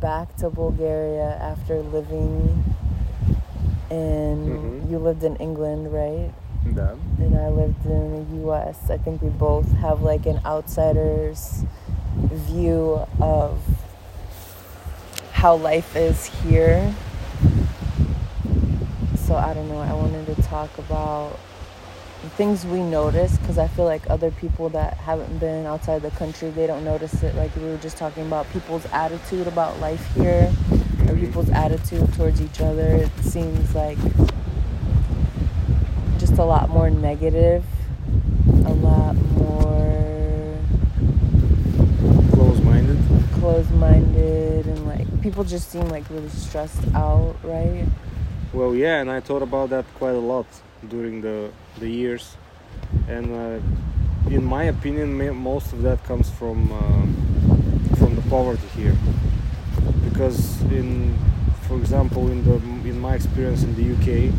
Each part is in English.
back to Bulgaria after living in. Mhm. You lived in England, right? Да. And I lived in the U.S. I think we both have like an outsider's view of how life is here. So I don't know. I wanted to talk about things we notice because I feel like other people that haven't been outside the country they don't notice it. Like we were just talking about people's attitude about life here, or people's attitude towards each other. It seems like just a lot more negative, a lot more Close-minded. closed-minded, and like people just seem like really stressed out, right? Well, yeah, and I thought about that quite a lot during the the years, and uh, in my opinion, most of that comes from uh, from the poverty here, because in, for example, in the in my experience in the UK,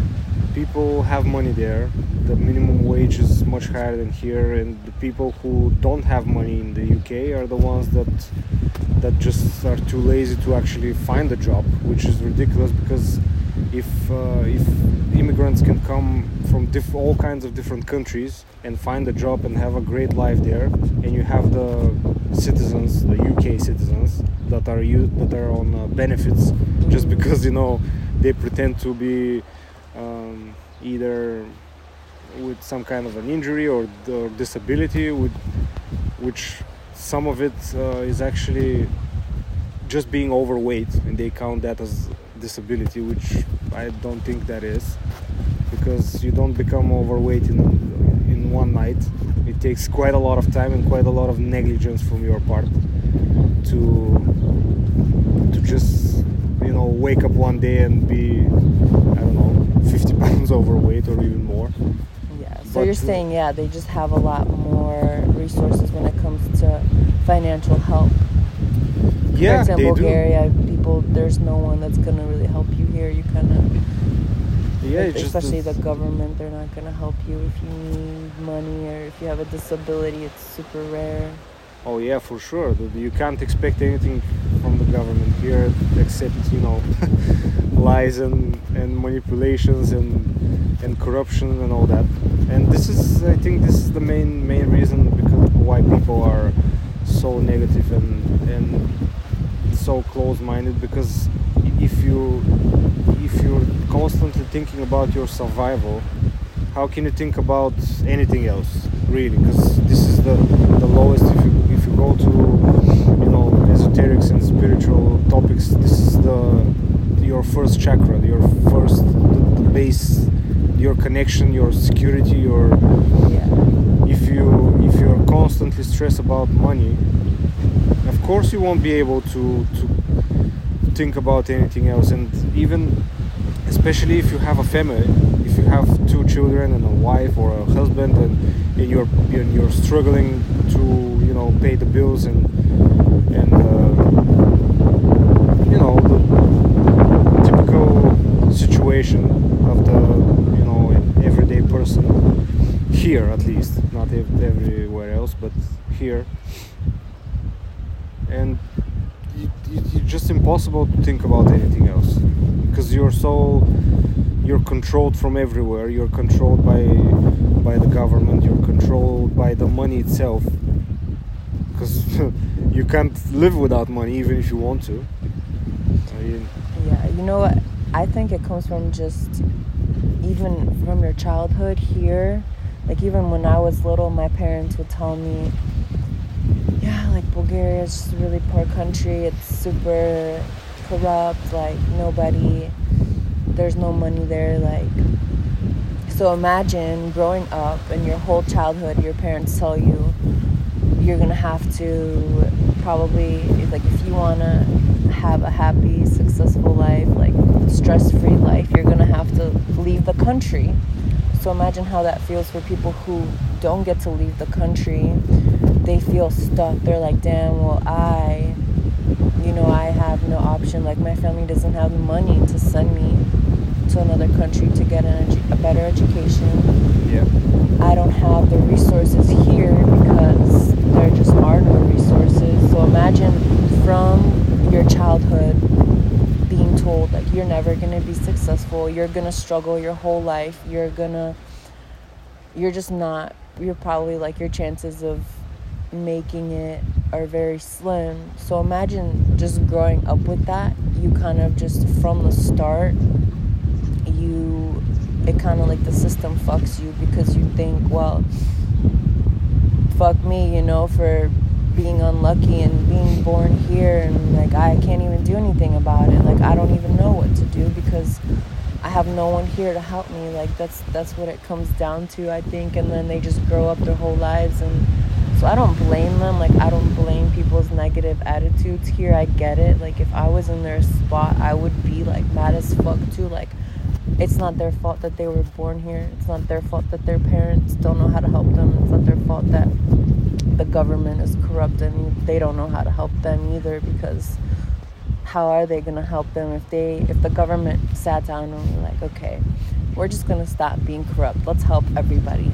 people have money there. The minimum wage is much higher than here, and the people who don't have money in the UK are the ones that that just are too lazy to actually find a job, which is ridiculous because if uh, if immigrants can come from diff- all kinds of different countries and find a job and have a great life there, and you have the citizens, the UK citizens that are you that are on uh, benefits just because you know they pretend to be um, either with some kind of an injury or, or disability, with which some of it uh, is actually just being overweight, and they count that as disability, which I don't think that is, because you don't become overweight in a, in one night. It takes quite a lot of time and quite a lot of negligence from your part to to just you know wake up one day and be I don't know 50 pounds overweight or even more. Yeah. So But- you're saying, yeah, they just have a lot more resources when it comes to financial help. Yeah, Compared to they do. Bulgaria, people, there's no one that's gonna really help you here. You kind of, Yeah, especially the- the government, they're not gonna help you if you need money or if you have a disability. It's super rare. Oh yeah, for sure. You can't expect anything from the government here except you know lies and, and manipulations and and corruption and all that. And this is, I think, this is the main main reason because why people are so negative and and so close-minded. Because if you if you're constantly thinking about your survival, how can you think about anything else really because this is the the lowest if you if you go to you know esoterics and spiritual topics this is the your first chakra your first the, the base your connection your security your Yeah. if you if you're constantly stressed about money of course you won't be able to to think about anything else and even especially if you have a family if you have two children and a wife or a husband and, and you're and you're struggling to you know pay the bills and and uh, you know the typical situation of the you know everyday person here at least. Not ev- everywhere else but here. And it, it, it's just impossible to think about anything else because you're so you're controlled from everywhere you're controlled by by the government you're controlled by the money itself because you can't live without money even if you want to I mean, Yeah, you know what? I think it comes from just even from your childhood here. Like even when I was little, my parents would tell me, "Yeah, like Bulgaria is just a really poor country. It's super corrupt. Like nobody, there's no money there. Like." So imagine growing up and your whole childhood, your parents tell you you're gonna have to probably like if you wanna have a happy, successful life, like stress-free life, you're gonna have to leave the country. So imagine how that feels for people who don't get to leave the country. They feel stuck. They're like, damn, well, I, you know, I have no option. Like my family doesn't have the money to send me to another country to get an edu- a better education. yeah I don't have the resources here because there just are no resources. So imagine from your childhood being told like you're never going to be successful you're going to struggle your whole life you're going to you're just not you're probably like your chances of making it are very slim so imagine just growing up with that you kind of just from the start you it kind of like the system fucks you because you think well fuck me you know for being unlucky and being born here and like I can't even do anything about it. Like I don't even know what to do because I have no one here to help me. Like that's that's what it comes down to, I think. And then they just grow up their whole lives and so I don't blame them. Like I don't blame people's negative attitudes here. I get it. Like if I was in their spot, I would be like mad as fuck too. Like it's not their fault that they were born here. It's not their fault that their parents don't know how to help them. It's not their fault that the government is corrupt and they don't know how to help them either because how are they going to help them if they if the government sat down and were like okay we're just going to stop being corrupt let's help everybody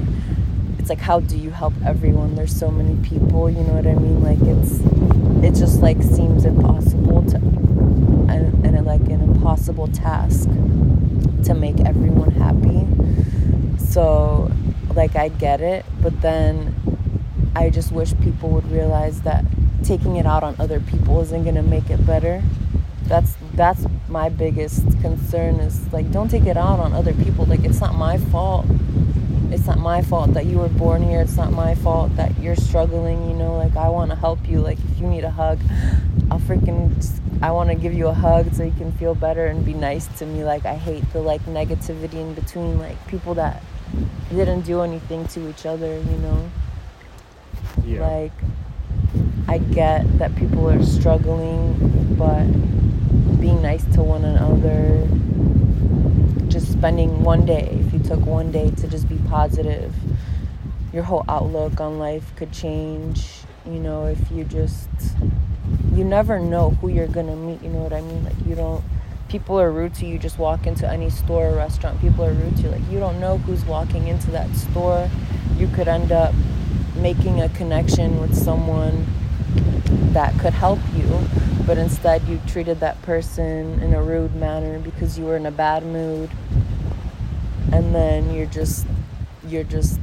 it's like how do you help everyone there's so many people you know what i mean like it's it just like seems impossible to and, and like an impossible task to make everyone happy so like i get it but then I just wish people would realize that taking it out on other people isn't going to make it better. That's that's my biggest concern is like don't take it out on other people. Like it's not my fault. It's not my fault that you were born here. It's not my fault that you're struggling, you know, like I want to help you. Like if you need a hug, I'll freaking just, I want to give you a hug so you can feel better and be nice to me. Like I hate the like negativity in between like people that didn't do anything to each other, you know. Yeah. Like, I get that people are struggling, but being nice to one another, just spending one day, took one day to just be positive, your whole outlook on life could change. You know, if you just, you never know who you're gonna meet, you know what I mean? Like, you don't, people are rude to you, just walk into any store or restaurant, people are rude to you. Like, you don't know who's walking into that store. You could end up making a connection with someone that could help you, but instead you treated that person in a rude manner because you were in a bad mood. And then you're just you're just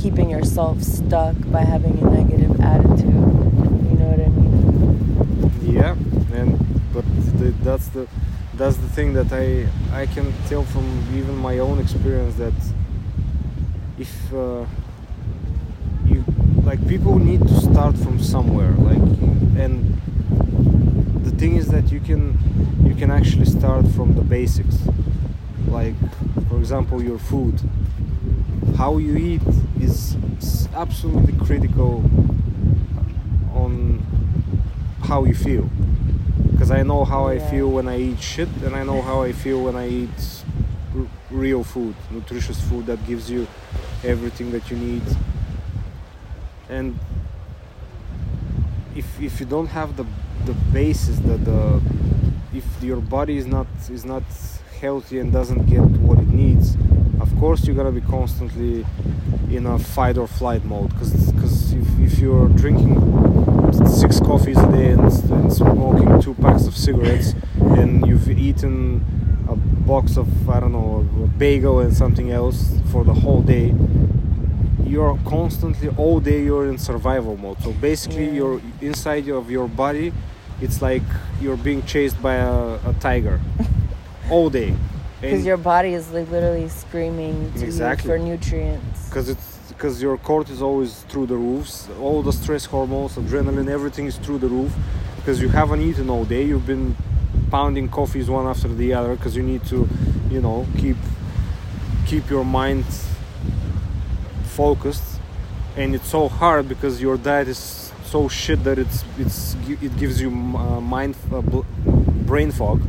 keeping yourself stuck by having a negative attitude. You know what I mean? Yeah, and but the, that's the that's the thing that I I can tell from even my own experience that if uh, you like people need to start from somewhere like and the thing is that you can you can actually start from the basics like example your food. How you eat is absolutely critical on how you feel. Because i know how i feel when i eat shit and i know how i feel when i eat r- real food nutritious food that gives you everything that you need. And if if you don't have the the basis that the if your body is not is not healthy and doesn't get what needs of course you're gonna be constantly in a fight or flight mode because if, if you're drinking six coffees a day and, and smoking two packs of cigarettes and you've eaten a box of i don't know a bagel and something else for the whole day you're constantly all day you're in survival mode. So basically Yeah. you're inside of your body it's like you're being chased by a, a tiger. All day Because your body is like literally screaming to Exactly. for nutrients. because it's because your cortisol is always through the roofs. All the stress hormones adrenaline everything is through the roof. Because you haven't eaten all day. You've been pounding coffees one after the other because you need to you know keep keep your mind focused. And it's so hard because your diet is so shit that it's it's it gives you uh, mind uh, bl- brain fog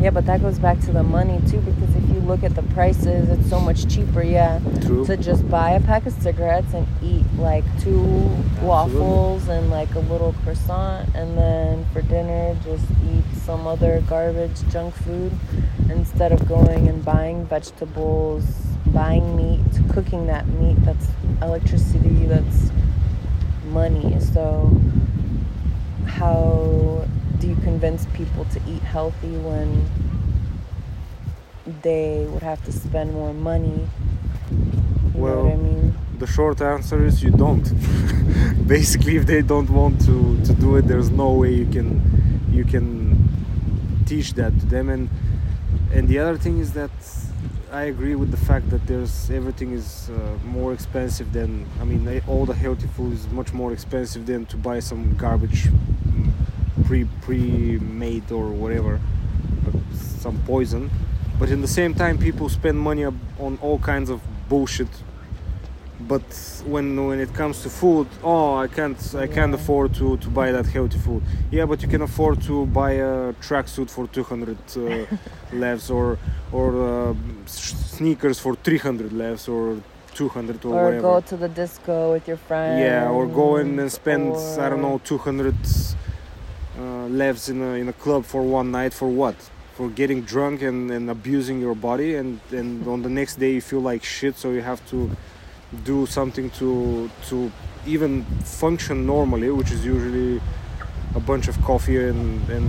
Yeah, but that goes back to the money too, because if you look at the prices, it's so much cheaper, yeah, True. to just buy a pack of cigarettes and eat like two waffles and like a little croissant, and then for dinner, just eat some other garbage junk food instead of going and buying vegetables, buying meat, cooking that meat. That's electricity, that's money. So, how convince people to eat healthy when they would have to spend more money. You know what I Well, mean? The short answer is you don't. Basically, if they don't want to, to do it, there's no way you can you can teach that to them. And and the other thing is that I agree with the fact that there's everything is uh, more expensive than I mean all the healthy food is much more expensive than to buy some garbage pre pre made or whatever, but some poison. But in the same time, people spend money on all kinds of bullshit but when when it comes to food oh i can't i can't Yeah. afford to to buy that healthy food yeah but you can afford to buy a tracksuit for 200 uh, levs or or uh, sneakers for 300 levs or 200 or, Or whatever go to the disco with your friends. yeah or go in and spend i don't know 200 uh, levs in a, in a club for one night for what? For getting drunk and, and abusing your body and and on the next day you feel like shit so you have to do something to to even function normally which is usually a bunch of coffee and and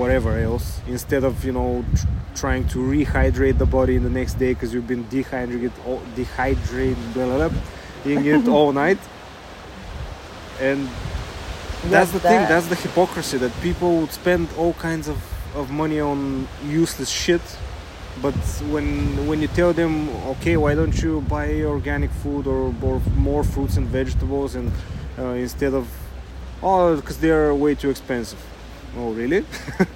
whatever else instead of you know tr- trying to rehydrate the body in the next day because you've been dehydrated all, dehydrated blah, blah, blah, it all night. And that's the thing that's the hypocrisy that people would spend all kinds of, of money on useless shit but when when you tell them okay why don't you buy organic food or, or more fruits and vegetables and uh, instead of oh because they're way too expensive. Oh really?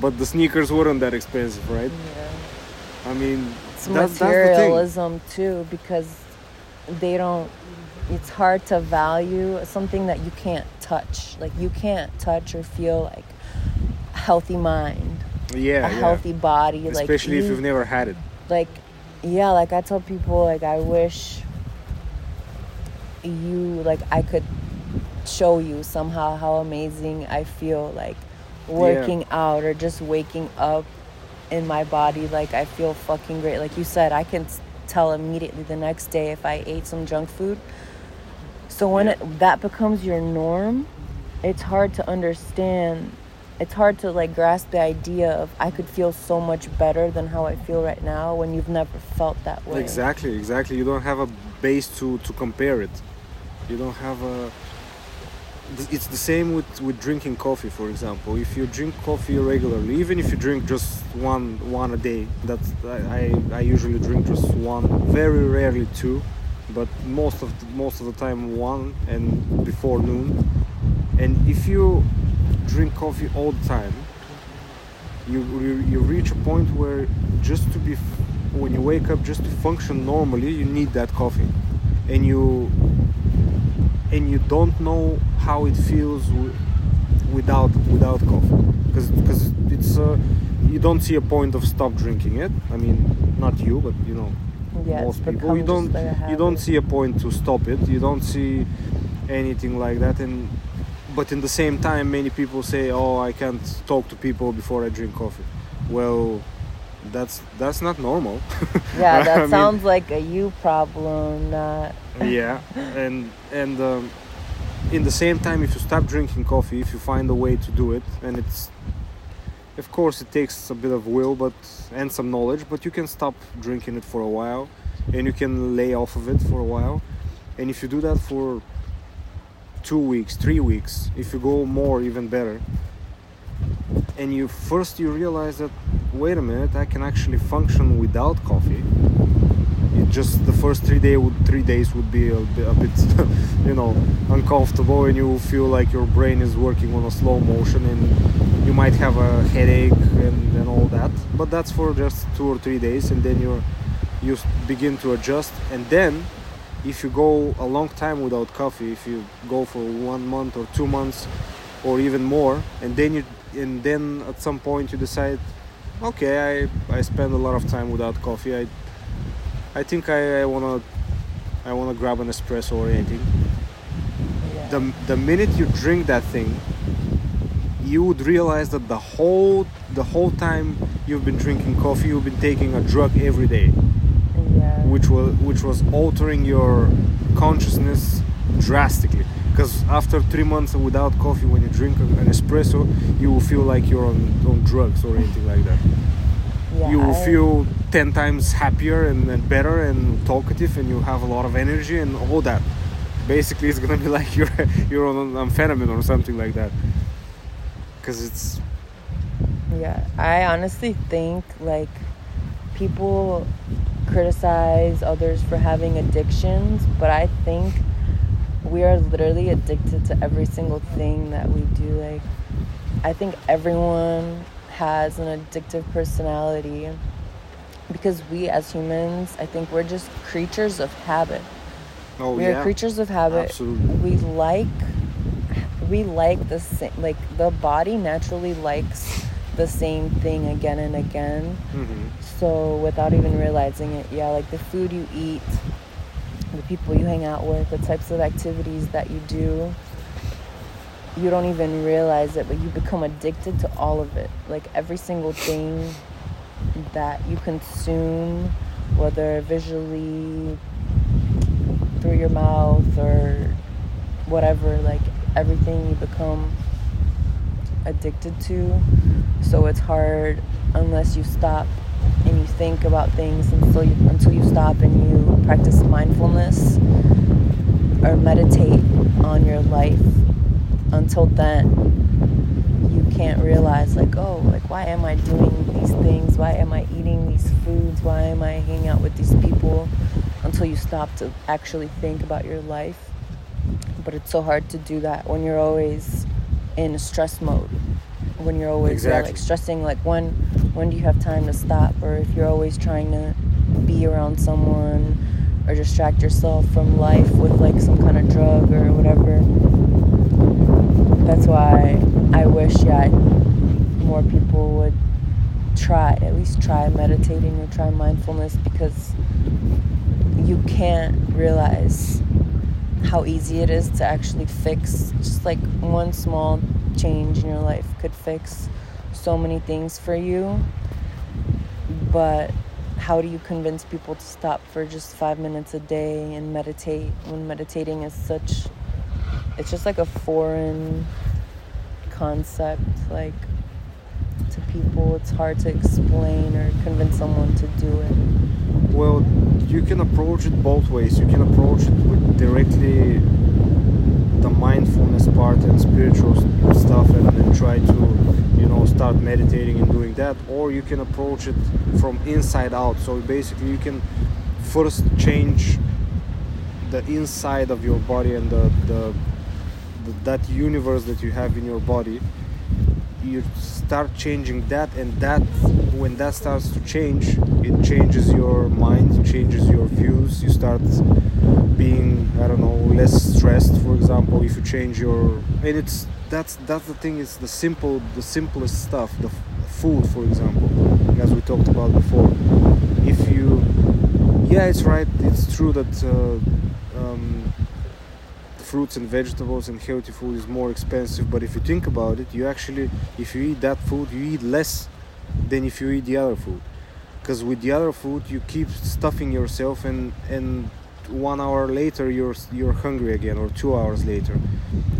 But the sneakers weren't that expensive right? Yeah. i mean It's that's, that's materialism too because they don't it's hard to value something that you can't touch. Like you can't touch or feel like a healthy mind, yeah, a yeah. healthy body. like especially if you- you've never had it like yeah like i tell people like i wish you like i could show you somehow how amazing i feel like working out or just waking up in my body like i feel fucking great like you said i can tell immediately the next day if i ate some junk food so when Yeah. it, that becomes your norm it's hard to understand it's hard to like grasp the idea of I could feel so much better than how I feel right now when you've never felt that way. Exactly, exactly. You don't have a base to, to compare it. You don't have a. It's the same with, with drinking coffee, for example. If you drink coffee regularly, even if you drink just one one a day, that's I, I, I usually drink just one, very rarely two, but most of the, most of the time one and before noon. And if you drink coffee all the time, you, you reach a point where just to be when you wake up just to function normally you need that coffee. And you and you don't know how it feels without without coffee. Because because it's uh, you don't see a point of stop drinking it. I mean not you but you know yeah, most people. You don't just like a you don't see a point to stop it. You don't see anything like that. And but in the same time many people say oh i can't talk to people before i drink coffee. Well that's that's not normal. Yeah, I that mean- sounds like a you problem, not yeah and and um, in the same time if you stop drinking coffee if you find a way to do it and it's of course it takes a bit of will but and some knowledge but you can stop drinking it for a while and you can lay off of it for a while. And if you do that for two weeks three weeks if you go more even better. And you first you realize that wait a minute i can actually function without coffee. It just the first three day would three days would be a bit, a bit you know uncomfortable and you feel like your brain is working on a slow motion and you might have a headache and, and all that. But that's for just two or three days and then you're you begin to adjust and then if you go a long time without coffee if you go for one month or two months or even more and then you and then at some point you decide okay i i spend a lot of time without coffee. I i think i, I want to i want to grab an espresso or anything. Yeah. the, the minute you drink that thing you would realize that the whole the whole time you've been drinking coffee you've been taking a drug every day yeah. which was which was altering your consciousness drastically. Because after three months without coffee when you drink an espresso you will feel like you're on, on drugs or anything like that. Yeah, you will I- feel 10 times happier and, and better and talkative and you have a lot of energy and all that. Basically it's gonna be like you're you're on amphetamine or something like that. Because it's Yeah, I honestly think like people criticize others for having addictions, but I think we are literally addicted to every single thing that we do. Like, I think everyone has an addictive personality because we as humans, I think we're just creatures of habit. oh we yeah are creatures of habit. Absolutely. We like we like the same like the body naturally likes the same thing again and again. hmm So without even realizing it, yeah, like the food you eat, the people you hang out with, the types of activities that you do, you don't even realize it, but you become addicted to all of it. Like every single thing that you consume, whether visually, through your mouth, or whatever, like everything you become addicted to. So it's hard unless you stop and you think about things until you until you stop and you practice mindfulness or meditate on your life. Until then, you can't realize like, oh, like why am I doing these things? Why am I eating these foods? Why am I hanging out with these people? Until you stop to actually think about your life. But it's so hard to do that when you're always in stress mode. When you're always uh, Exactly. like stressing, like when when do you have time to stop? Or if you're always trying to be around someone or distract yourself from life with like some kind of drug or whatever. That's why I wish, yeah, more people would try, at least try meditating or try mindfulness because you can't realize how easy it is to actually fix just like one small change in your life could fix so many things for you. But how do you convince people to stop for just five minutes a day and meditate when meditating is such it's just like a foreign concept like to people it's hard to explain or convince someone to do it Well, you can approach it both ways. You can approach it with directly the mindfulness part and spiritual stuff and then try to, you know, start meditating and doing that. Or you can approach it from inside out. So basically, you can first change the inside of your body and the, the, the that universe that you have in your body you start changing that and that when that starts to change it changes your mind changes your views. You start being i don't know less stressed for example if you change your and it's that's that's the thing it's the simple the simplest stuff the food for example as we talked about before. If you yeah it's right it's true that uh, fruits and vegetables and healthy food is more expensive but if you think about it you actually if you eat that food you eat less than if you eat the other food. Because with the other food you keep stuffing yourself and and one hour later you're you're hungry again or two hours later.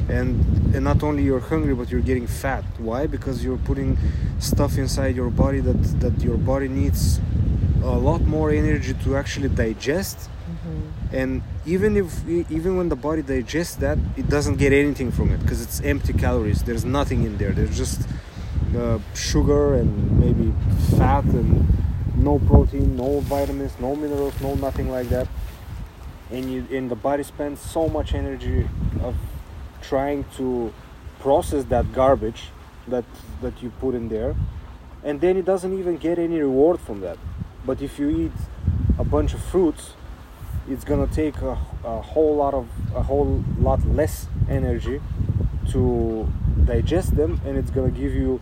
And and not only you're hungry but you're getting fat. Why? Because you're putting stuff inside your body that that your body needs a lot more energy to actually digest and even if even when the body digests that it doesn't get anything from it because it's empty calories. There's nothing in there. There's just uh, sugar and maybe fat and no protein no vitamins no minerals no nothing like that. And you and the body spends so much energy of trying to process that garbage that that you put in there. And then it doesn't even get any reward from that. But if you eat a bunch of fruits it's gonna take a, a whole lot of a whole lot less energy to digest them and it's gonna give you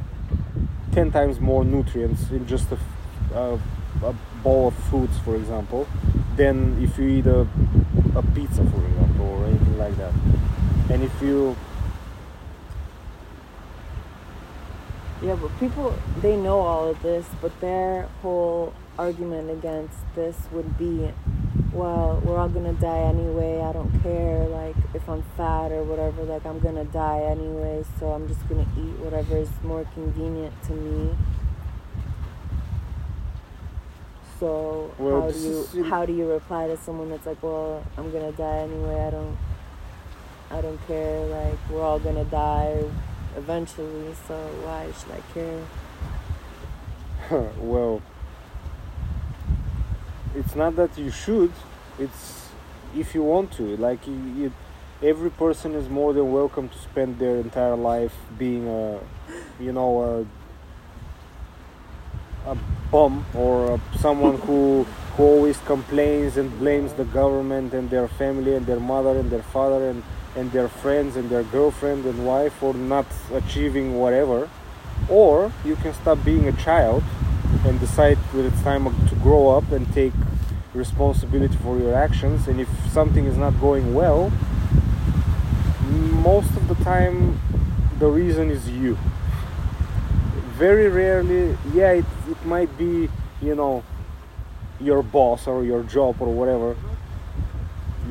10 times more nutrients in just a bowl of fruits for example than if you eat a, a pizza for example or anything like that. And if you Yeah, but people they know all of this, but their whole argument against this would be well, we're all gonna die anyway. I don't care, like, if I'm fat or whatever, like, I'm gonna die anyway, so I'm just gonna eat whatever is more convenient to me. So Well, how do you how do you reply to someone that's like, well, I'm gonna die anyway. I don't I don't care. Like we're all gonna die eventually, so why should I care? well, it's not that you should. It's if you want to. Like you, you, every person is more than welcome to spend their entire life being a, you know, a, a bum or a, someone who who always complains and blames the government and their family and their mother and their father and and their friends and their girlfriend and wife for not achieving whatever or you can stop being a child and decide that it's time to grow up and take responsibility for your actions and if something is not going well most of the time the reason is you. Very rarely yeah it, it might be you know your boss or your job or whatever.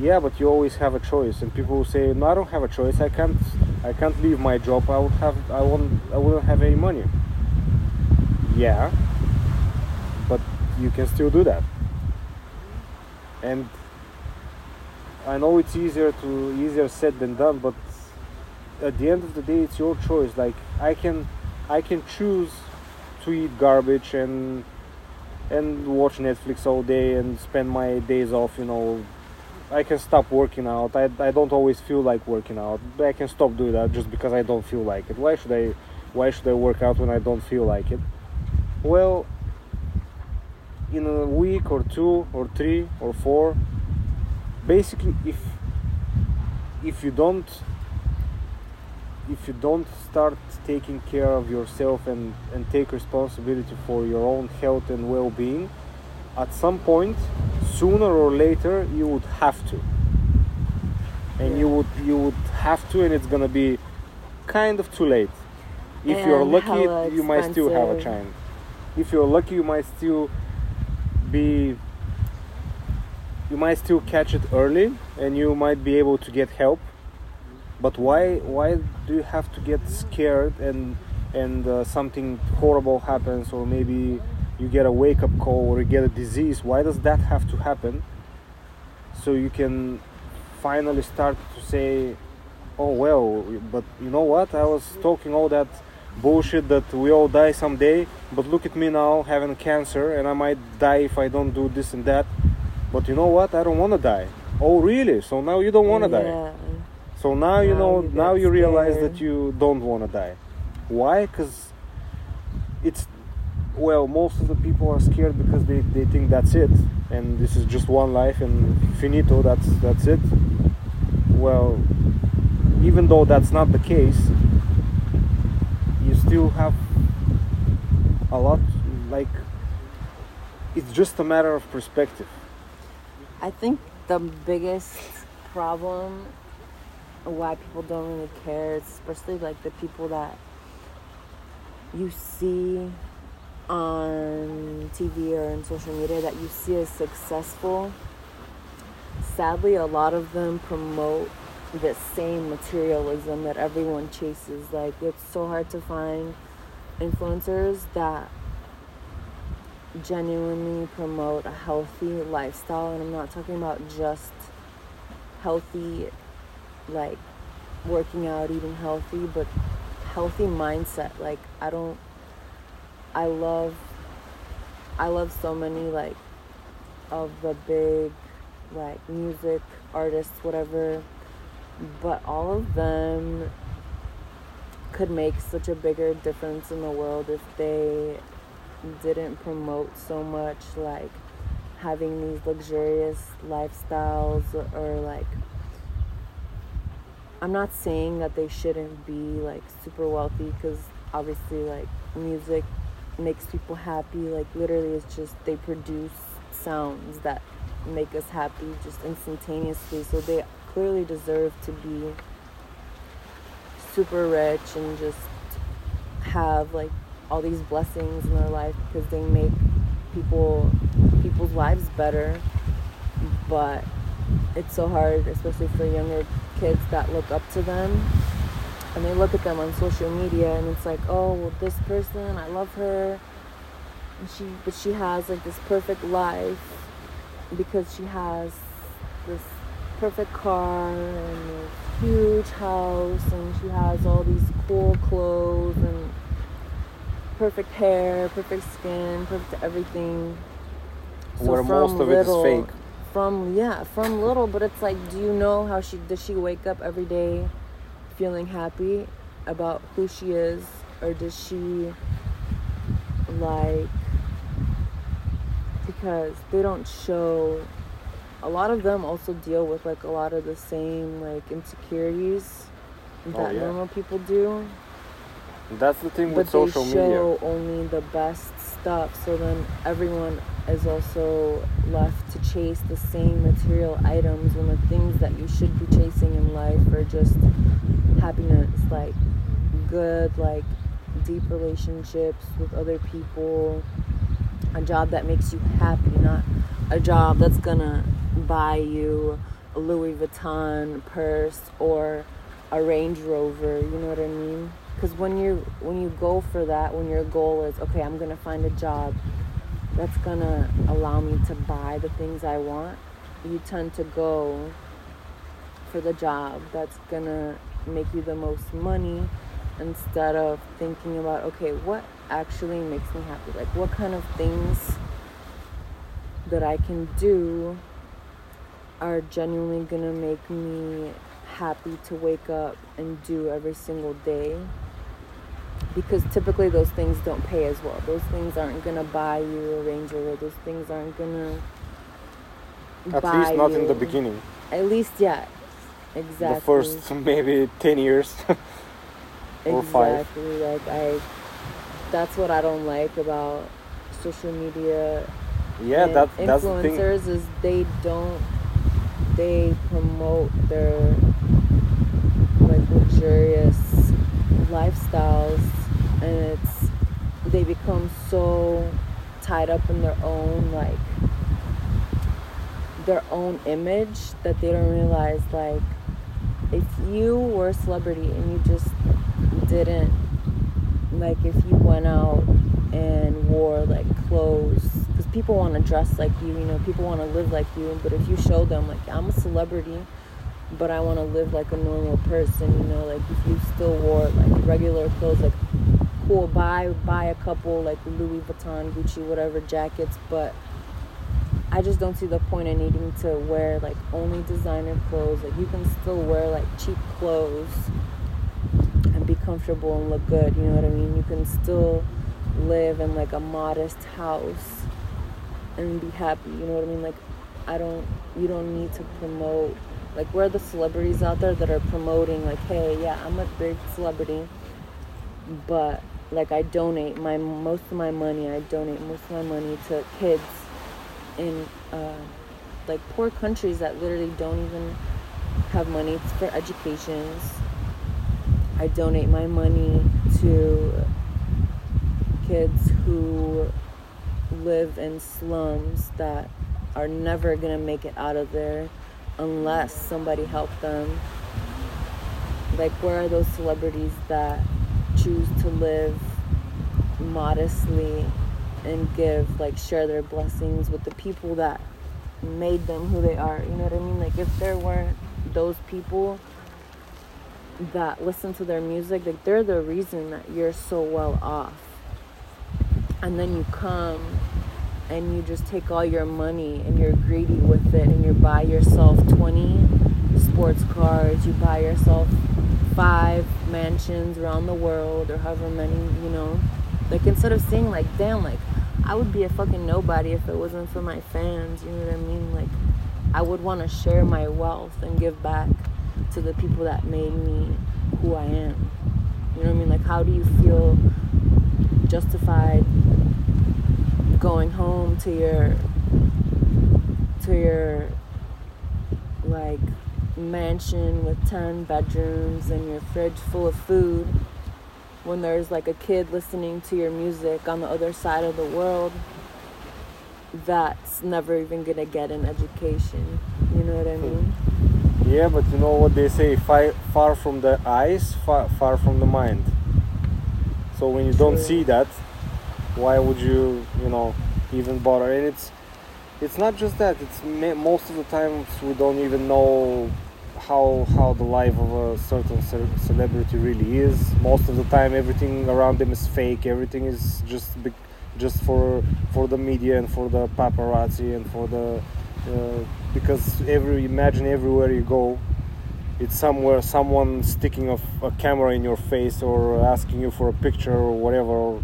Yeah but you always have a choice and people will say no i don't have a choice. I can't i can't leave my job. I would have i won't i wouldn't have any money. Yeah but you can still do that and i know it's easier to easier said than done but at the end of the day it's your choice like i can i can choose to eat garbage and and watch netflix all day and spend my days off you know I can stop working out. I, I don't always feel like working out. I can stop doing that just because I don't feel like it. Why should I why should I work out when I don't feel like it? Well, in a week or two or three or four, basically if if you don't if you don't start taking care of yourself and, and take responsibility for your own health and well-being, at some point sooner or later you would have to. And you would you would have to and it's gonna be kind of too late. If you're lucky you might still have a chance if you're lucky you might still be you might still catch it early and you might be able to get help. But why why do you have to get scared and and uh, something horrible happens or maybe you get a wake up call or you get a disease? Why does that have to happen? So you can finally start to say oh well but you know what? I was talking all that bullshit that we all die someday but look at me now having cancer and i might die if i don't do this and that but you know what i don't want to die oh really so now you don't want to die Yeah. so now you know you now you realize scared. that you don't want to die. Why? Because it's well, most of the people are scared because they, they think that's it, and this is just one life and finito. That's that's it. Well, even though that's not the case, you have a lot. Like it's just a matter of perspective. I think the biggest problem why people don't really care, especially like the people that you see on TV or in social media that you see as successful. Sadly, a lot of them promote the same materialism that everyone chases. Like, it's so hard to find influencers that genuinely promote a healthy lifestyle. And I'm not talking about just healthy, like working out, eating healthy, but healthy mindset. Like, I don't, I love, I love so many, like, of the big, like, music artists, whatever, but all of them could make such a bigger difference in the world if they didn't promote so much like having these luxurious lifestyles or like I'm not saying that they shouldn't be like super wealthy because obviously like music makes people happy like literally it's just they produce sounds that make us happy just instantaneously so they clearly deserve to be super rich and just have like all these blessings in their life because they make people people's lives better but it's so hard, especially for younger kids that look up to them. And they look at them on social media and it's like, oh, well, this person, I love her. And she, but she has like this perfect life because she has this perfect car and huge house and she has all these cool clothes and perfect hair, perfect skin, perfect everything. So Where most of little, it is fake. From yeah, from little, but it's like, do you know how she does she wake up every day feeling happy about who she is, or does she like because they don't show a lot of them also deal with like a lot of the same like insecurities oh, that yeah. normal people do. That's the thing with social media. But they show only the best stuff, so then everyone is also left to chase the same material items when the things that you should be chasing in life are just happiness, like good, like deep relationships with other people, a job that makes you happy, not a job that's gonna buy you a Louis Vuitton purse or a Range Rover, you know what I mean? Because when you when you go for that, when your goal is okay, I'm gonna find a job that's gonna allow me to buy the things I want, you tend to go for the job that's gonna make you the most money instead of thinking about okay, what actually makes me happy? Like what kind of things that I can do are genuinely gonna make me happy to wake up and do every single day because typically those things don't pay as well. Those things aren't gonna buy you a Range Rover. Those things aren't gonna. At least not you. in the beginning. At least, yeah, exactly. The first maybe ten years or five. Exactly. Like I, that's what I don't like about social media. Yeah, that, that's influencers the is they don't they promote their like luxurious lifestyles and it's they become so tied up in their own like their own image that they don't realize like if you were a celebrity and you just didn't like if you went out and wore like clothes because people want to dress like you you know people want to live like you but if you show them like i'm a celebrity but I want to live like a normal person, you know, like if you still wore like regular clothes, like cool, buy buy a couple like Louis Vuitton, Gucci, whatever jackets, but I just don't see the point in needing to wear like only designer clothes. Like you can still wear like cheap clothes be comfortable and look good, you know what I mean? You can still live in like a modest house and be happy, you know what I mean? Like I don't you don't need to promote like, where are the celebrities out there that are promoting, like, hey, yeah, I'm a big celebrity, but like, I donate my most of my money, I donate most of my money to kids in uh, like poor countries that literally don't even have money for educations. I donate my money to kids who live in slums that are never gonna make it out of there unless somebody helped them. Like, where are those celebrities that choose to live modestly and give, like, share their blessings with the people that made them who they are? You know what I mean? Like, if there weren't those people that listen to their music, like, they're the reason that you're so well off. And then you come and you just take all your money and you're greedy with it and you buy yourself 20 sports cars, you buy yourself five mansions around the world or however many, you know. Like instead of saying like, damn, like I would be a fucking nobody if it wasn't for my fans, you know what I mean? Like I would want to share my wealth and give back to the people that made me who I am. You know what I mean? Like how do you feel justified going home to your to your like mansion with 10 bedrooms and your fridge full of food when there's like a kid listening to your music on the other side of the world that's never even gonna get an education. You know what I mean? Yeah, but you know what they say: far, far from the eyes, far, far from the mind. So when you don't see that, why would you, you know, even bother? And it's, it's not just that. It's most of the times we don't even know how how the life of a certain ce- celebrity really is. Most of the time, everything around them is fake. Everything is just bec just for for the media and for the paparazzi and for the uh, because every imagine everywhere you go it's somewhere someone sticking a, a camera in your face or asking you for a picture or whatever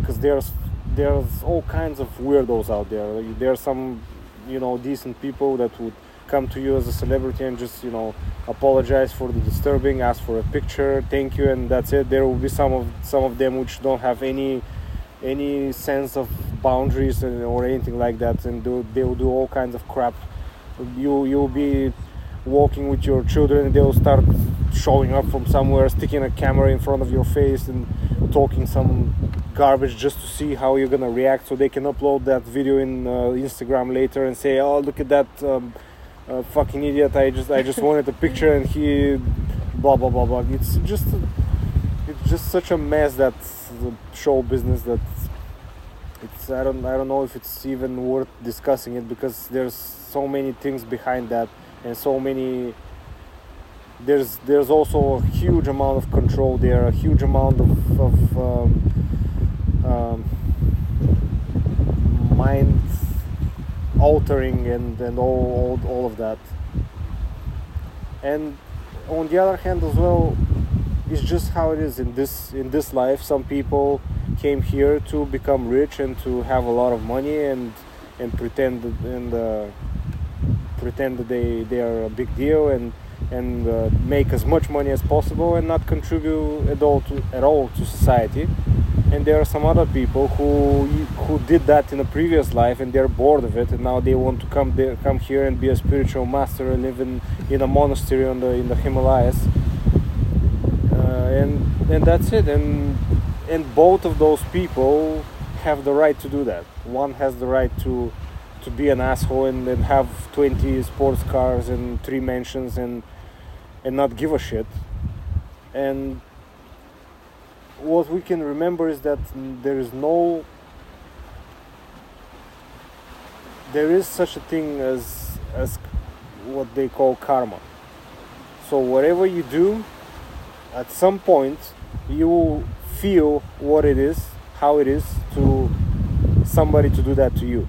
because there's there's all kinds of weirdos out there. There are some you know decent people that would come to you as a celebrity and just you know apologize for the disturbing ask for a picture thank you and that's it. There will be some of some of them which don't have any any sense of boundaries and, or anything like that and do, they'll do all kinds of crap. You you'll be walking with your children and they'll start showing up from somewhere sticking a camera in front of your face and talking some garbage just to see how you're gonna react so they can upload that video in uh, instagram later and say oh look at that um, uh, fucking idiot. I just i just wanted a picture and he blah blah blah blah. It's just it's just such a mess that show business that it's I don't I don't know if it's even worth discussing it because there's so many things behind that and so many there's there's also a huge amount of control there a huge amount of, of um, um, mind altering and, and all, all all of that. And on the other hand as well it's just how it is in this in this life. Some people came here to become rich and to have a lot of money and and pretend and uh, pretend that they they are a big deal and and uh, make as much money as possible and not contribute at all to at all to society. And there are some other people who who did that in a previous life and they're bored of it and now they want to come there, come here and be a spiritual master and live in, in a monastery on the in the Himalayas. Uh, and and that's it. And and both of those people have the right to do that. One has the right to to be an asshole and then have 20 sports cars and three mansions and and not give a shit. And what we can remember is that there is no there is such a thing as as what they call karma. So whatever you do at some point you will feel what it is how it is to somebody to do that to you.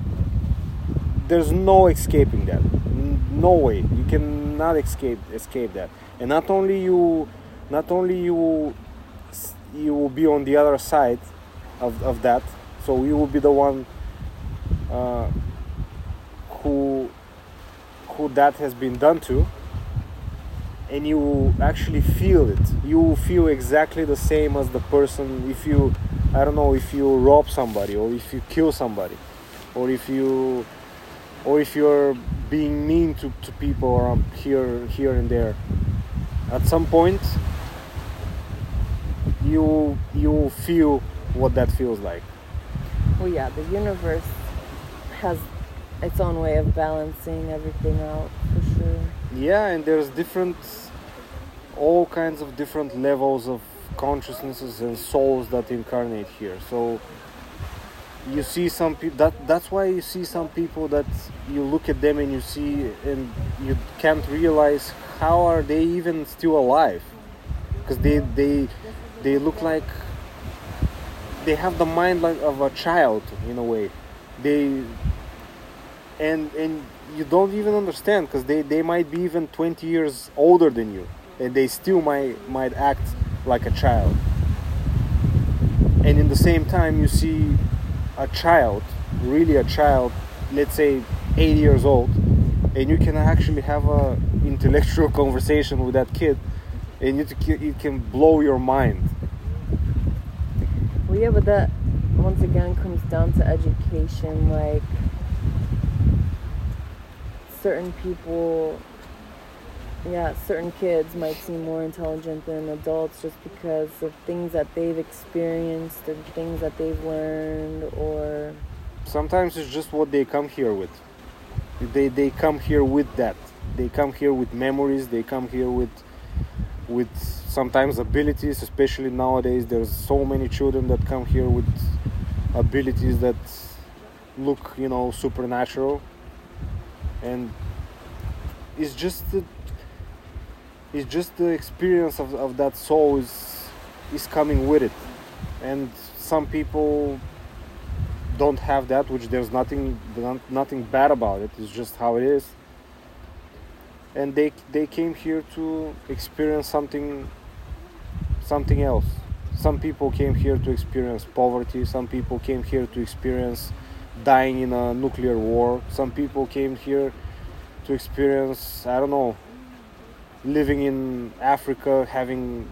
There's no escaping that. No way. You cannot escape escape that. And not only you not only you you will be on the other side of, of that so you will be the one uh, who who that has been done to and you actually feel it you feel exactly the same as the person if you i don't know if you rob somebody or if you kill somebody or if you or if you're being mean to, to people around here here and there at some point you you feel what that feels like Well, yeah, the universe has its own way of balancing everything out for. Yeah and there's different all kinds of different levels of consciousnesses and souls that incarnate here. So you see some people that that's why you see some people that you look at them and you see and you can't realize how are they even still alive. Because they they they look like they have the mind like of a child in a way. They and and you don't even understand because they, they might be even 20 years older than you and they still might might act like a child and in the same time you see a child really a child let's say 8 years old and you can actually have a intellectual conversation with that kid and it, can blow your mind Well, yeah, but that once again comes down to education. Like, certain people, yeah, certain kids might seem more intelligent than adults just because of things that they've experienced or things that they've learned or sometimes it's just what they come here with. They they come here with that. They come here with memories. They come here with with sometimes abilities. Especially nowadays, there's so many children that come here with abilities that look, you know, supernatural. And it's just the, it's just the experience of, of that soul is is coming with it. And some people don't have that which there's nothing nothing bad about it. It's just how it is. And they they came here to experience something something else. Some people came here to experience poverty. Some people came here to experience dying in a nuclear war. Some people came here to experience i don't know living in africa having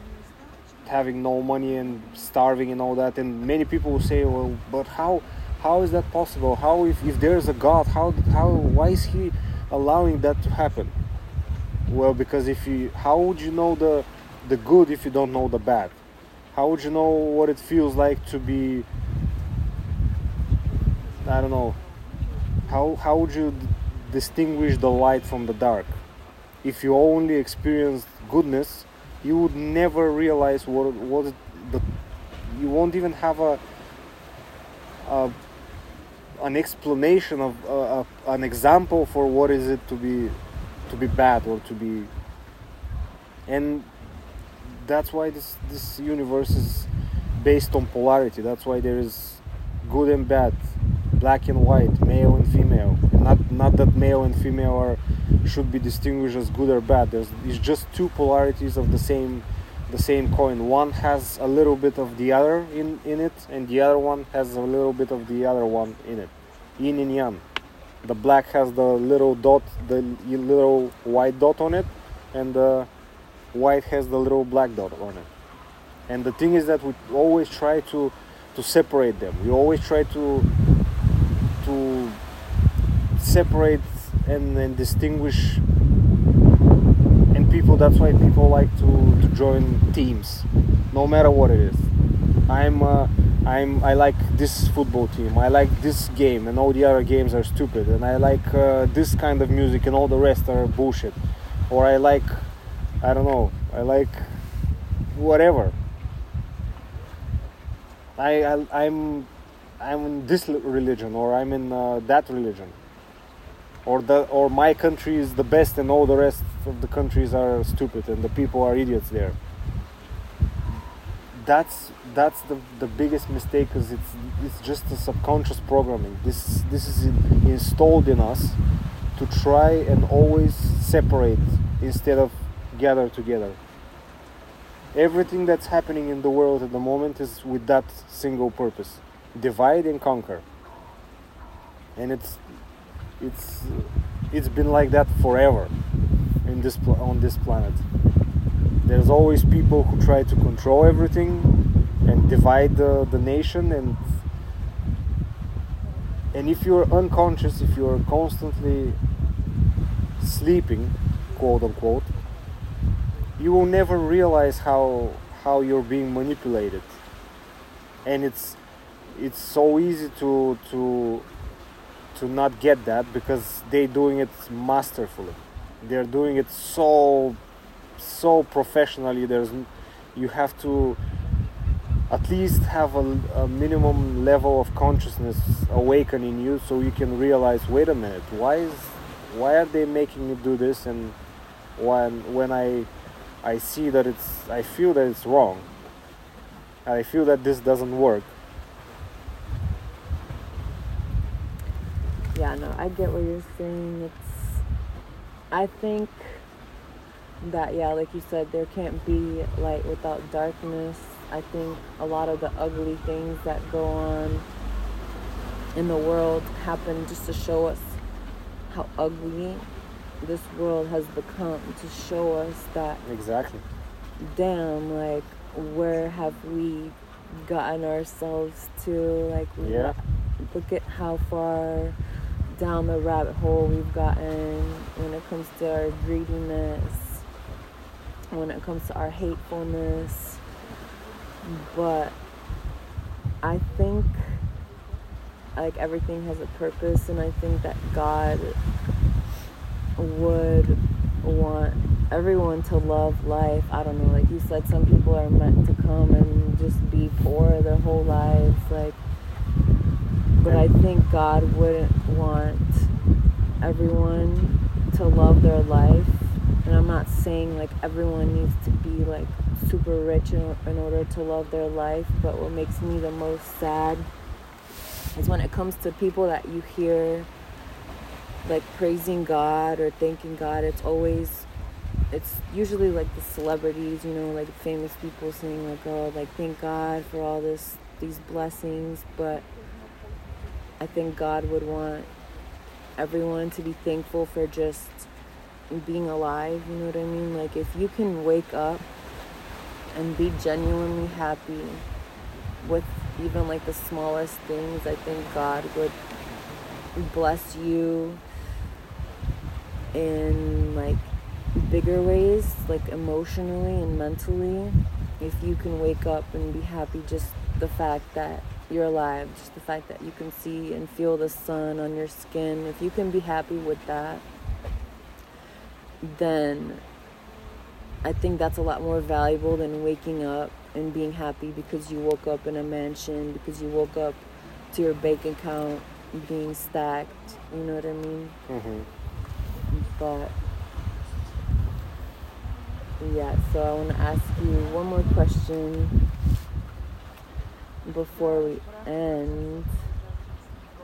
having no money and starving and all that. And many people will say well but how how is that possible? How if, if there is a god how how why is he allowing that to happen? Well because if you how would you know the the good if you don't know the bad? How would you know what it feels like to be i don't know. How how would you distinguish the light from the dark? If you only experienced goodness you would never realize what what the you won't even have a, a an explanation of uh, an example for what is it to be to be bad or to be and that's why this this universe is based on polarity. That's why there is good and bad black and white male and female not not that male and female are should be distinguished as good or bad. There's it's just two polarities of the same the same coin. One has a little bit of the other in, in it, and the other one has a little bit of the other one in it. Yin and yang. The black has the little dot, the little white dot on it, and the white has the little black dot on it. And the thing is that we always try to to separate them. We always try to to separate and, and distinguish and people. That's why people like to, to join teams no matter what it is. I'm uh, i'm i like this football team. I like this game and all the other games are stupid. And i like uh, this kind of music and all the rest are bullshit. Or i like i don't know i like whatever. I, I i'm i'm in this religion or i'm in uh, that religion. Or the or my country is the best and all the rest of the countries are stupid and the people are idiots there. That's that's the, the biggest mistake because it's it's just a subconscious programming. This this is installed in us to try and always separate instead of gather together. Everything that's happening in the world at the moment is with that single purpose divide and conquer. And it's it's it's been like that forever in this on this planet. There's always people who try to control everything and divide the, the nation and and if you're unconscious if you're constantly sleeping quote unquote you will never realize how how you're being manipulated. And it's it's so easy to to to not get that because they're doing it masterfully. They're doing it so so professionally. There's you have to at least have a, a, minimum level of consciousness awakening you so you can realize wait a minute why is why are they making me do this? And when when i i see that it's i feel that it's wrong. I feel that this doesn't work yeah, no, I get what you're saying. It's, I think that, yeah, like you said, there can't be light without darkness. I think a lot of the ugly things that go on in the world happen just to show us how ugly this world has become, to show us that. Exactly. Damn, like, where have we gotten ourselves to? Like, yeah. look at how far down the rabbit hole we've gotten when it comes to our greediness, when it comes to our hatefulness. But I think like everything has a purpose, and I think that God would want everyone to love life. I don't know, like you said, some people are meant to come and just be poor their whole lives, like. But I think God wouldn't want everyone to love their life. And I'm not saying like everyone needs to be like super rich in, in order to love their life, but what makes me the most sad is when it comes to people that you hear like praising God or thanking God, it's always it's usually like the celebrities, you know, like famous people saying like, "Oh, like thank God for all this these blessings," but I think God would want everyone to be thankful for just being alive, you know what I mean? Like if you can wake up and be genuinely happy with even like the smallest things, I think God would bless you in like bigger ways, like emotionally and mentally. If you can wake up and be happy just the fact that you're alive, just the fact that you can see and feel the sun on your skin, if you can be happy with that, then I think that's a lot more valuable than waking up and being happy because you woke up in a mansion, because you woke up to your bank account being stacked. You know what I mean? Mm-hmm. But yeah, so I want to ask you one more question before we end.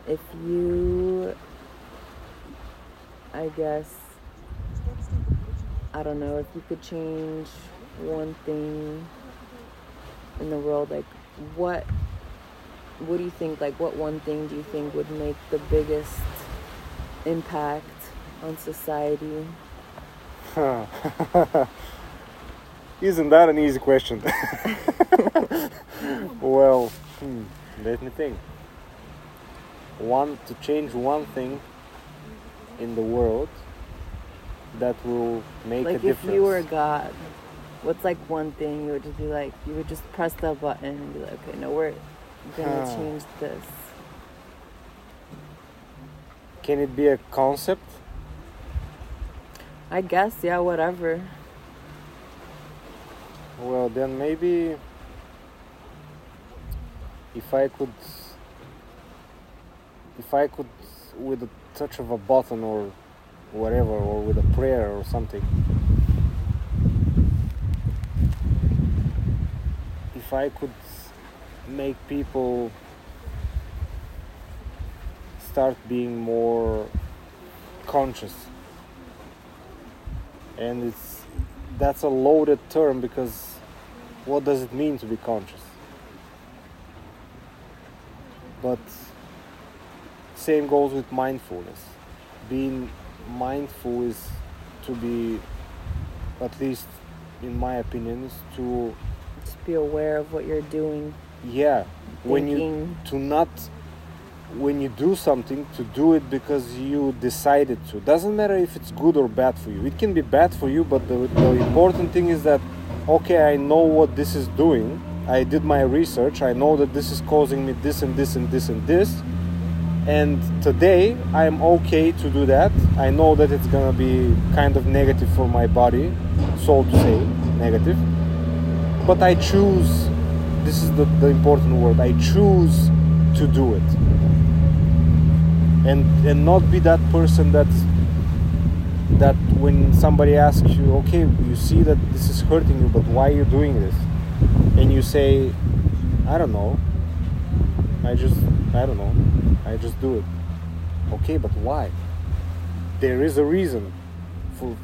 If you, I guess, I don't know, if you could change one thing in the world, like what, what do you think, like what one thing do you think would make the biggest impact on society? Isn't that an easy question? well, hmm, let me think. One to change one thing in the world that will make like a difference. Like if you were God, what's like one thing you would just be like, you would just press the button and be like, okay, no, we're gonna Huh. change this. Can it be a concept? I guess, yeah, whatever. Well, then maybe if I could, if I could, with a touch of a button or whatever, or with a prayer or something, if I could make people start being more conscious, and it's that's a loaded term because what does it mean to be conscious? But same goes with mindfulness. Being mindful is to be, at least in my opinion, is to Just be aware of what you're doing. yeah when you to not when you do something to do it because you decided to. Doesn't matter if it's good or bad for you. It can be bad for you but the, the important thing is that okay i know what this is doing. I did my research. I know that this is causing me this and this and this and this. And today i'm okay to do that. I know that it's gonna be kind of negative for my body so to say negative. But I choose. This is the, the important word. I choose to do it, and and not be that person that that when somebody asks you, okay, you see that this is hurting you, but why are you doing this? And you say, I don't know. I just I don't know. I just do it. Okay, but why? There is a reason for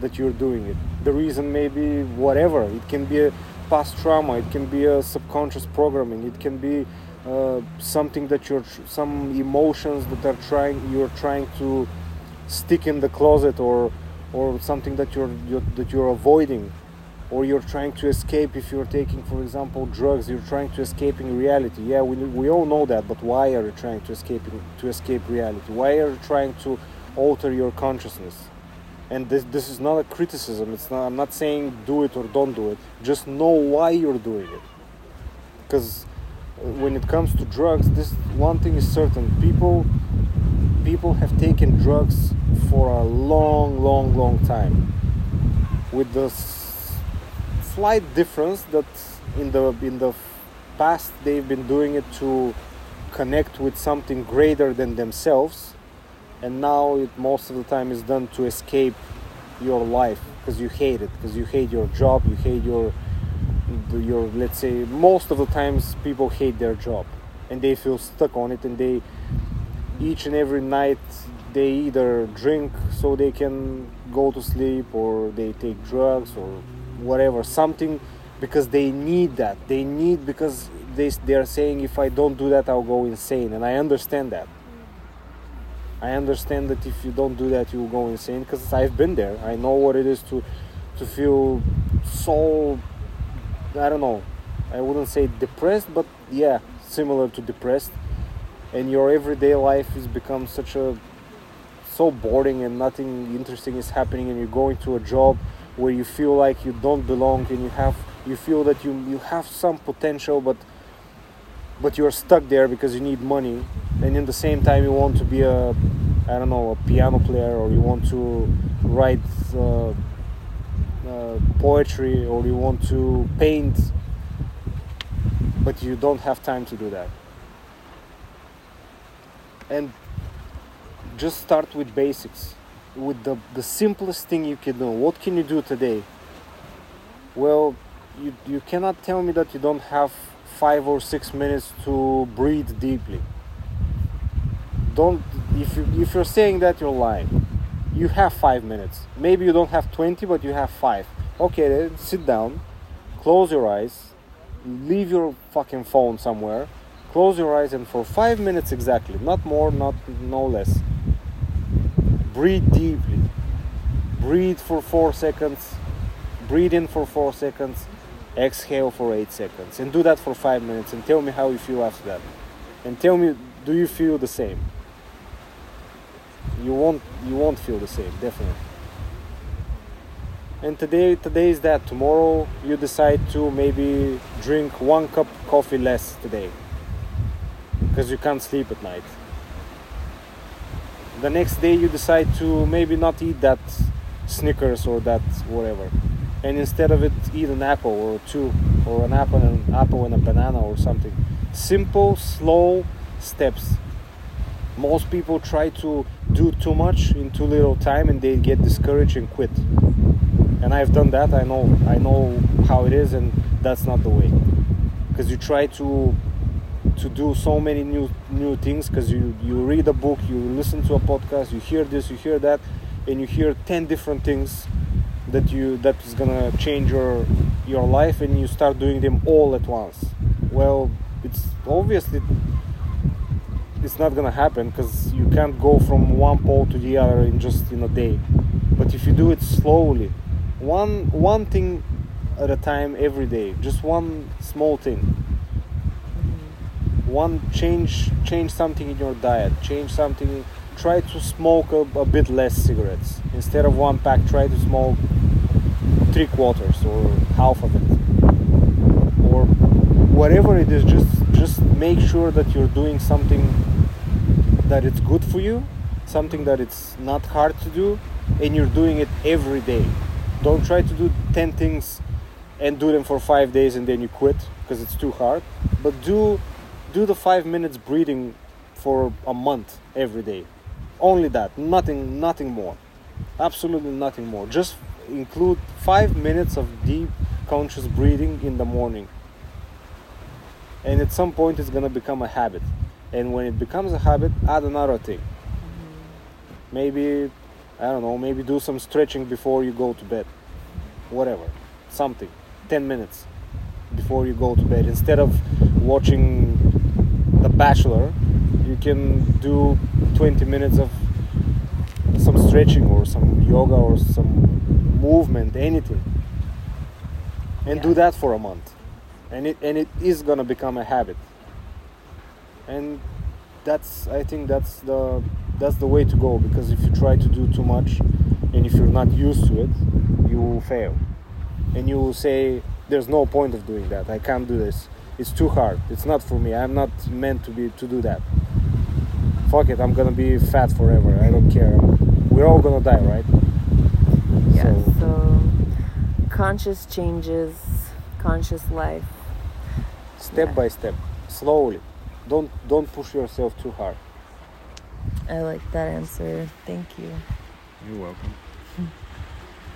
that you're doing it. The reason may be whatever. It can be a past trauma. It can be a subconscious programming. It can be uh, something that you're some emotions that are trying you're trying to stick in the closet or or something that you're, you're that you're avoiding. Or you're trying to escape if you're taking for example drugs you're trying to escape in reality. Yeah we, we all know that but why are you trying to escape to escape reality? Why are you trying to alter your consciousness? And this this is not a criticism. It's not i'm not saying do it or don't do it. Just know why you're doing it. Because when it comes to drugs, this one thing is certain: people people have taken drugs for a long, long, long time, with the slight difference that in the in the past they've been doing it to connect with something greater than themselves, and now it most of the time is done to escape your life because you hate it, because you hate your job, you hate your your let's say most of the times people hate their job and they feel stuck on it and they each and every night they either drink so they can go to sleep or they take drugs or whatever something because they need that. They need because they, they are saying if i don't do that i'll go insane. And i understand that. I understand that if you don't do that you'll go insane because i've been there. I know what it is to to feel so I don't know. I wouldn't say depressed, but yeah, similar to depressed. And your everyday life has become such a so boring and nothing interesting is happening and you're going to a job where you feel like you don't belong and you have you feel that you you have some potential but but you're stuck there because you need money and in the same time you want to be a I don't know a piano player or you want to write uh, poetry or you want to paint but you don't have time to do that. And just start with basics with the, the simplest thing you can do. What can you do today? Well you, you cannot tell me that you don't have five or six minutes to breathe deeply. Don't if you if you're saying that you're lying you have five minutes. Maybe you don't have 20, but you have five. Okay, then sit down, close your eyes, leave your fucking phone somewhere, close your eyes, and for five minutes exactly, not more, not no less, breathe deeply. Breathe for four seconds, breathe in for four seconds, exhale for eight seconds, and do that for five minutes, and tell me how you feel after that. And tell me, do you feel the same? You won't you won't feel the same definitely. And today today is that. Tomorrow you decide to maybe drink one cup coffee less today. Because you can't sleep at night. The next day you decide to maybe not eat that snickers or that whatever. And instead of it eat an apple or two or an apple and an apple and a banana or something. Simple slow steps most people try to do too much in too little time and they get discouraged and quit. And i've done that. I know i know how it is and that's not the way. Because you try to to do so many new new things because you you read a book you listen to a podcast you hear this you hear that and you hear 10 different things that you that is gonna change your your life and you start doing them all at once. Well it's obviously it's not gonna happen because you can't go from one pole to the other in just in a day. But if you do it slowly one one thing at a time every day just one small thing. Mm-hmm. One change change something in your diet change something try to smoke a, a bit less cigarettes. Instead of one pack try to smoke three quarters or half of it. Or whatever it is just just make sure that you're doing something that it's good for you, something that it's not hard to do, and you're doing it every day. Don't try to do 10 things and do them for 5 days and then you quit because it's too hard, but do do the 5 minutes breathing for a month every day. Only that, nothing nothing more. Absolutely nothing more. Just include 5 minutes of deep conscious breathing in the morning. And at some point it's going to become a habit. And when it becomes a habit add another thing. Mm-hmm. maybe i don't know maybe do some stretching before you go to bed. Whatever. Something. 10 minutes before you go to bed. Instead of watching the bachelor you can do 20 minutes of some stretching or some yoga or some movement anything. And yeah. do that for a month and it and it is going to become a habit and that's I think that's the that's the way to go because if you try to do too much and if you're not used to it you will fail and you will say there's no point of doing that I can't do this it's too hard. It's not for me. I'm not meant to be to do that. Fuck it. I'm gonna be fat forever. I don't care. We're all gonna die, right? Yeah. So- So, conscious changes, conscious life. Step Yeah. by step, slowly. Don't don't push yourself too hard. I like that answer. Thank you. You're welcome.